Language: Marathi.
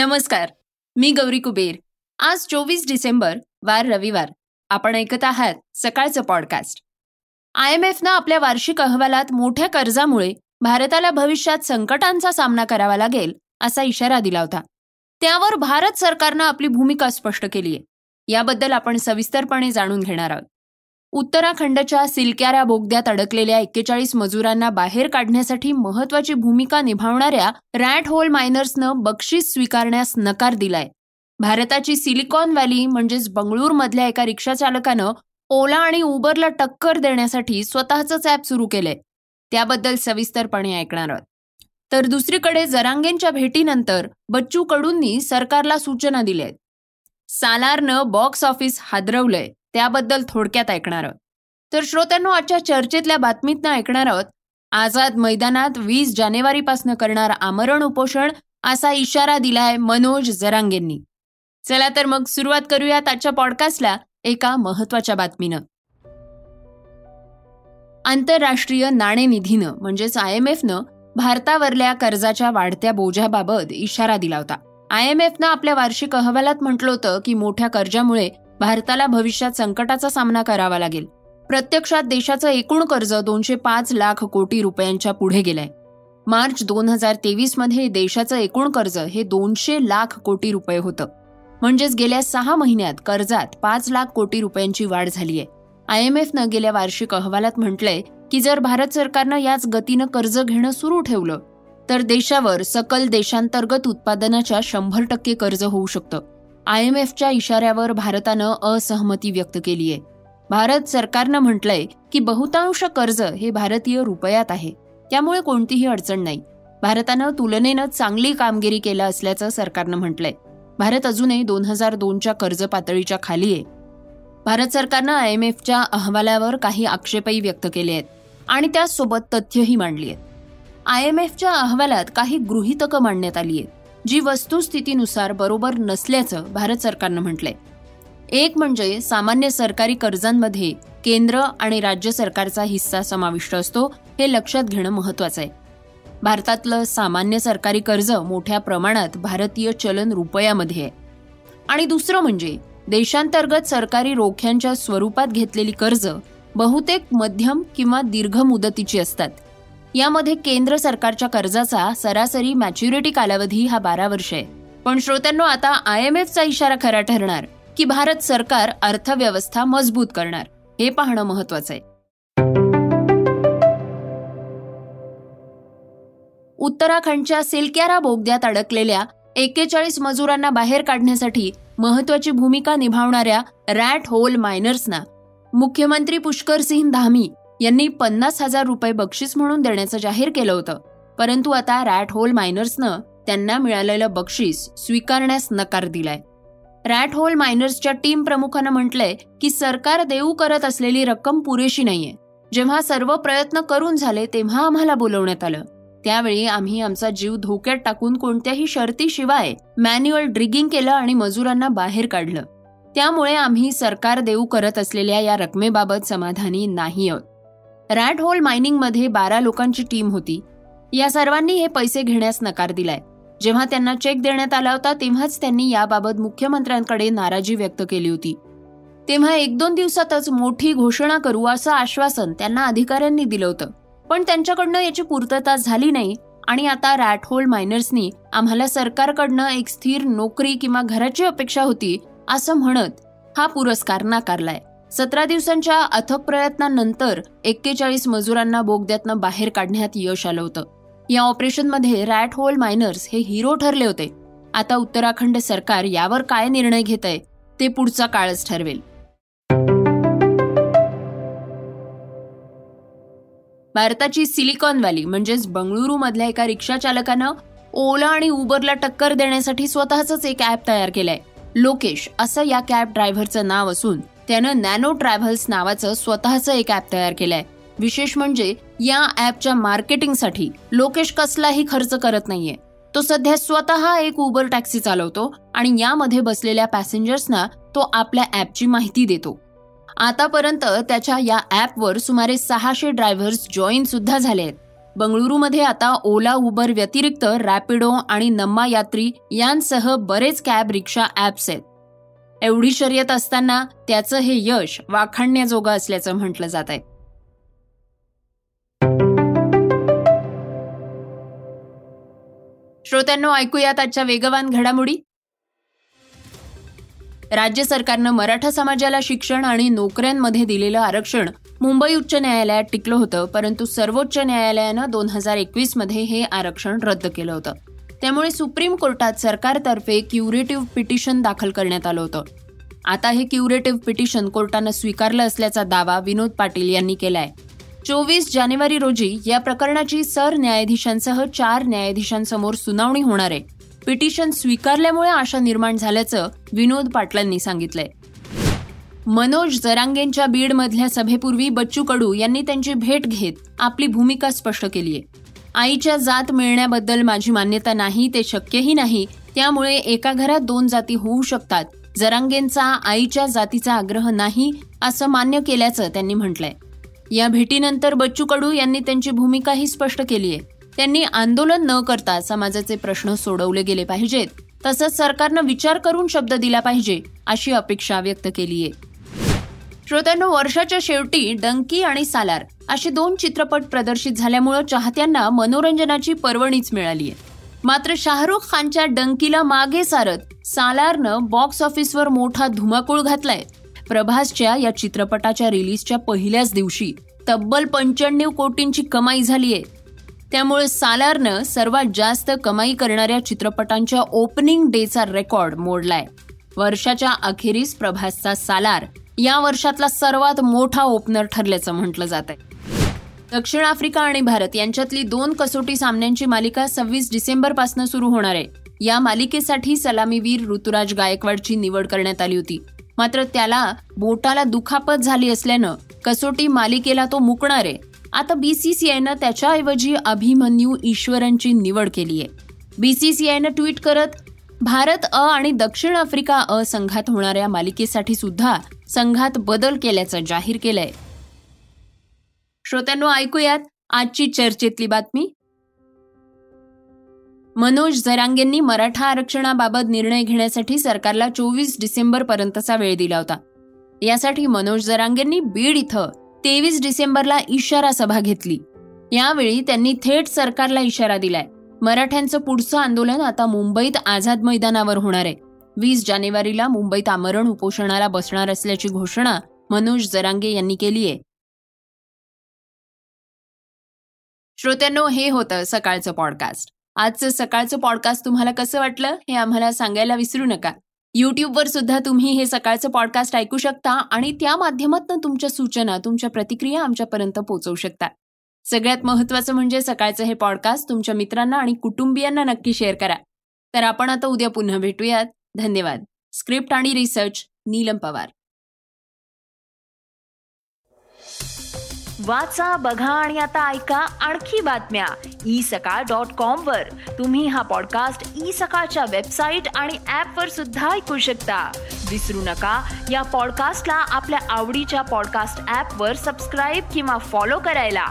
नमस्कार मी गौरी कुबेर. आज चोवीस डिसेंबर वार रविवार. आपण ऐकत आहात सकाळचं पॉडकास्ट. आय एम एफनं आपल्या वार्षिक अहवालात मोठ्या कर्जामुळे भारताला भविष्यात संकटांचा सामना करावा लागेल असा इशारा दिला होता. त्यावर भारत सरकारनं आपली भूमिका स्पष्ट केली आहे याबद्दल आपण सविस्तरपणे जाणून घेणार आहोत. उत्तराखंडच्या सिलक्यारा बोगद्यात अडकलेल्या एक्केचाळीस मजुरांना बाहेर काढण्यासाठी महत्वाची भूमिका निभावणाऱ्या रॅट होल मायनर्सनं बक्षीस स्वीकारण्यास नकार दिलाय. भारताची सिलिकॉन व्हॅली म्हणजेच बंगळूरमधल्या एका रिक्षाचालकानं ओला आणि उबरला टक्कर देण्यासाठी स्वतःचंच ॲप सुरू केलंय. त्याबद्दल सविस्तरपणे ऐकणार आहोत. तर दुसरीकडे जरांगेंच्या भेटीनंतर बच्चू कडूंनी सरकारला सूचना दिल्या आहेत सालारनं बॉक्स ऑफिस हादरवलंय. त्याबद्दल थोडक्यात ऐकणार आहोत. तर श्रोत्यांनो आजच्या चर्चेतल्या बातमीतनं ऐकणार आहोत. आझाद मैदानात वीस जानेवारीपासून करणार आमरण उपोषण असा इशारा दिलाय मनोज जरांगेंनी. चला तर मग सुरुवात करूयात आजच्या पॉडकास्टला एका महत्त्वाच्या बातमीनं. आंतरराष्ट्रीय नाणेनिधीनं म्हणजेच आय एम एफनं भारतावरल्या कर्जाच्या वाढत्या बोजाबाबत इशारा दिला होता. आय एम एफनं आपल्या वार्षिक अहवालात म्हटलं होतं की मोठ्या कर्जामुळे भारताला भविष्यात संकटाचा सामना करावा लागेल. प्रत्यक्षात देशाचं एकूण कर्ज दोनशे पाच लाख कोटी रुपयांच्या पुढे गेलंय. मार्च दोन हजार तेवीसमध्ये देशाचं एकूण कर्ज हे दोनशे लाख कोटी रुपये होतं. म्हणजेच गेल्या सहा महिन्यात कर्जात पाच लाख कोटी रुपयांची वाढ झाली आहे आय एम एफनं गेल्या वार्षिक अहवालात म्हटलंय की जर भारत सरकारनं याच गतीनं कर्ज घेणं सुरू ठेवलं तर देशावर सकल देशांतर्गत उत्पादनाच्या शंभर टक्के कर्ज होऊ शकतं. आय एम एफच्या इशाऱ्यावर भारतानं असहमती व्यक्त केली आहे. भारत सरकारनं म्हटलंय की बहुतांश कर्ज हे भारतीय रुपयात आहे. त्यामुळे कोणतीही अडचण नाही. भारतानं तुलनेनं चांगली कामगिरी केलं असल्याचं सरकारनं म्हटलंय. भारत अजूनही दोन हजार दोनच्या कर्ज पातळीच्या खाली आहे. भारत सरकारनं आय एम एफच्या अहवालावर काही आक्षेपही व्यक्त केले आहेत आणि त्यासोबत तथ्यही मांडली आहेत. आय एम एफच्या अहवालात काही गृहितकं मांडण्यात आली आहेत. जी वस्तुस्थितीनुसार बरोबर नसल्याचं भारत सरकारनं म्हटलंय. एक म्हणजे सामान्य सरकारी कर्जांमध्ये केंद्र आणि राज्य सरकारचा हिस्सा समाविष्ट असतो हे लक्षात घेणं महत्वाचं आहे. भारतातलं सामान्य सरकारी कर्ज मोठ्या प्रमाणात भारतीय चलन रुपयामध्ये आहे. आणि दुसरं म्हणजे देशांतर्गत सरकारी रोख्यांच्या स्वरूपात घेतलेली कर्ज बहुतेक मध्यम किंवा दीर्घ मुदतीची असतात. यामध्ये केंद्र सरकारच्या कर्जाचा सरासरी मॅच्युरिटी कालावधी हा बारा वर्ष. आहे पण श्रोत्यांनो आता आय एम एफचा इशारा खरा ठरणार की भारत सरकार अर्थव्यवस्था मजबूत करणार हे पाहणं महत्वाचं आहे. उत्तराखंडच्या सिलक्यारा बोगद्यात अडकलेल्या एक्केचाळीस मजुरांना बाहेर काढण्यासाठी महत्वाची भूमिका निभावणाऱ्या रॅट होल मायनर्सना मुख्यमंत्री पुष्कर सिंह धामी यांनी पन्नास हजार रुपये बक्षीस म्हणून देण्याचं जाहीर केलं होतं. परंतु आता रॅट होल मायनर्सनं त्यांना मिळालेलं बक्षीस स्वीकारण्यास नकार दिलाय. रॅट होल मायनर्सच्या टीम प्रमुखानं म्हटलंय की सरकार देऊ करत असलेली रक्कम पुरेशी नाहीये. जेव्हा सर्व प्रयत्न करून झाले तेव्हा आम्हाला बोलवण्यात आलं. त्यावेळी आम्ही आमचा जीव धोक्यात टाकून कोणत्याही शर्तीशिवाय मॅन्युअल ड्रिगिंग केलं आणि मजुरांना बाहेर काढलं. त्यामुळे आम्ही सरकार देऊ करत असलेल्या या रकमेबाबत समाधानी नाही आहोत. रॅट होल मायनिंगमध्ये बारा लोकांची टीम होती. या सर्वांनी हे पैसे घेण्यास नकार दिलाय. जेव्हा त्यांना चेक देण्यात आला होता तेव्हाच त्यांनी याबाबत मुख्यमंत्र्यांकडे नाराजी व्यक्त केली होती. तेव्हा एक दोन दिवसातच मोठी घोषणा करू असं आश्वासन त्यांना अधिकाऱ्यांनी दिलं होतं. पण त्यांच्याकडनं याची पूर्तता झाली नाही आणि आता रॅट होल मायनर्सनी आम्हाला सरकारकडनं एक स्थिर नोकरी किंवा घराची अपेक्षा होती असं म्हणत हा पुरस्कार नाकारलाय. सतरा दिवसांच्या अथक प्रयत्नांनंतर एक्केचाळीस मजुरांना बोगद्यातनं बाहेर काढण्यात यश आलं होतं. या ऑपरेशनमध्ये रॅट होल मायनर्स हे हिरो ठरले होते. आता उत्तराखंड सरकार यावर काय निर्णय घेत आहे ते पुढचा काळच ठरवेल. भारताची सिलिकॉन व्हॅली म्हणजेच बंगळुरू मधल्या एका रिक्षा चालकानं ओला आणि उबरला टक्कर देण्यासाठी स्वतःच एक ऍप तयार केलंय. लोकेश असं या कॅब ड्रायव्हरचं नाव असून त्यानं नॅनो ट्रॅव्हल्स नावाचं स्वतःचं एक ॲप तयार केलंय. विशेष म्हणजे या ॲपच्या मार्केटिंगसाठी लोकेश कसलाही खर्च करत नाहीये. तो सध्या स्वतः एक उबर टॅक्सी चालवतो आणि यामध्ये बसलेल्या पॅसेंजर्सना तो आपल्या ॲपची माहिती देतो. आतापर्यंत त्याच्या या ॲपवर सुमारे सहाशे ड्रायव्हर्स जॉईन सुद्धा झाले आहेत. बंगळुरूमध्ये आता ओला उबर व्यतिरिक्त रॅपिडो आणि नम्मा यात्री यांसह बरेच कॅब रिक्षा ॲप्स आहेत. एवढी शर्यत असताना त्याचं हे यश वाखाणण्याजोगं असल्याचं म्हटलं जात आहे. श्रोत्यांनो ऐकूयात आजच्या वेगवान घडामोडी. राज्य सरकारनं मराठा समाजाला शिक्षण आणि नोकऱ्यांमध्ये दिलेलं आरक्षण मुंबई उच्च न्यायालयात टिकलं होतं परंतु सर्वोच्च न्यायालयानं दोन हजार एकवीसमध्ये हे आरक्षण रद्द केलं होतं. त्यामुळे सुप्रीम कोर्टात सरकारतर्फे क्युरेटिव्ह पिटिशन दाखल करण्यात आलं होतं. आता हे क्युरेटिव्ह पिटिशन कोर्टानं स्वीकारलं असल्याचा दावा विनोद पाटील यांनी केलाय. चोवीस जानेवारी रोजी या प्रकरणाची सरन्यायाधीशांसह चार न्यायाधीशांसमोर सुनावणी होणार आहे. पिटिशन स्वीकारल्यामुळे आशा निर्माण झाल्याचं विनोद पाटलांनी सांगितलंय. मनोज जरांगेंच्या बीडमधल्या सभेपूर्वी बच्चू कडू यांनी त्यांची भेट घेत आपली भूमिका स्पष्ट केली आहे आईच्या जात मिळण्याबद्दल माझी मान्यता नाही ते शक्यही नाही. त्यामुळे एका घरात दोन जाती होऊ शकतात. जरांगेंचा आईच्या जातीचा आग्रह नाही असं मान्य केल्याचं त्यांनी म्हटलंय. या भेटीनंतर बच्चू कडू यांनी त्यांची भूमिकाही स्पष्ट केली आहे त्यांनी आंदोलन न करता समाजाचे प्रश्न सोडवले गेले पाहिजेत. तसंच सरकारनं विचार करून शब्द दिला पाहिजे अशी अपेक्षा व्यक्त केली आहे श्रोत्यांनो वर्षाच्या शेवटी डंकी आणि सालार असे दोन चित्रपट प्रदर्शित झाल्यामुळं चाहत्यांना मनोरंजनाची पर्वणीच मिळाली आहे मात्र शाहरुख खानच्या डंकीला मागे सारत सालारनं बॉक्स ऑफिसवर मोठा धुमाकूळ घातलाय. प्रभासच्या या चित्रपटाच्या रिलीजच्या पहिल्याच दिवशी तब्बल पंच्याण्णव कोटींची कमाई झालीय. त्यामुळे सालारनं सर्वात जास्त कमाई करणाऱ्या चित्रपटांच्या ओपनिंग डेचा रेकॉर्ड मोडलाय. वर्षाच्या अखेरीस प्रभासचा सालार या वर्षातला सर्वात मोठा ओपनर ठरल्याचं म्हटलं जात आहे. दक्षिण आफ्रिका आणि भारत यांच्यातली दोन कसोटी सामन्यांची मालिका सव्वीस डिसेंबरपासून सुरू होणार आहे. या मालिकेसाठी सलामीवीर ऋतुराज गायकवाडची निवड करण्यात आली होती. मात्र त्याला बोटाला दुखापत झाली असल्यानं कसोटी मालिकेला तो मुकणार आहे. आता बीसीसीआयनं त्याच्याऐवजी अभिमन्यू ईश्वरनची निवड केली आहे. बीसीसीआयनं ट्विट करत भारत अ आणि दक्षिण आफ्रिका अ संघात होणाऱ्या मालिकेसाठी सुद्धा संघात बदल केल्याचं जाहीर केलंय. श्रोत्यांनो ऐकूयात आजची चर्चेतली बातमी. मनोज जरांगेंनी मराठा आरक्षणाबाबत निर्णय घेण्यासाठी सरकारला चोवीस डिसेंबर पर्यंतचा वेळ दिला होता. यासाठी मनोज जरांगेंनी बीड इथं तेवीस डिसेंबरला इशारा सभा घेतली. यावेळी त्यांनी थेट सरकारला इशारा दिलाय. मराठ्यांचं पुढचं आंदोलन आता मुंबईत आझाद मैदानावर होणार आहे. वीस जानेवारीला मुंबईत आमरण उपोषणाला बसणार असल्याची घोषणा मनोज जरांगे यांनी केली आहे. श्रोत्यांनो हे होतं सकाळचं पॉडकास्ट आजचं सकाळचं पॉडकास्ट तुम्हाला कसं वाटलं हे आम्हाला सांगायला विसरू नका. युट्यूबवर सुद्धा तुम्ही हे सकाळचं पॉडकास्ट ऐकू शकता आणि त्या माध्यमातून तुमच्या सूचना तुमच्या प्रतिक्रिया आमच्यापर्यंत पोहोचवू शकता. सगळ्यात महत्वाचं म्हणजे सकाळचं हे पॉडकास्ट तुमच्या मित्रांना आणि कुटुंबियांना नक्की शेअर करा. तर आपण आता उद्या पुन्हा भेटूयात. धन्यवाद. स्क्रिप्ट आणि रिसर्च नीलम पवार. वाचा बघा आणि आता ऐका आणखी बातम्या. ई सकाळ डॉट कॉम वर. तुम्ही हा पॉडकास्ट ई सकाळच्या वेबसाईट आणि ऍप वर सुद्धा ऐकू शकता. विसरू नका या पॉडकास्टला आपल्या आवडीच्या पॉडकास्ट ऍप वर सबस्क्राईब किंवा फॉलो करायला.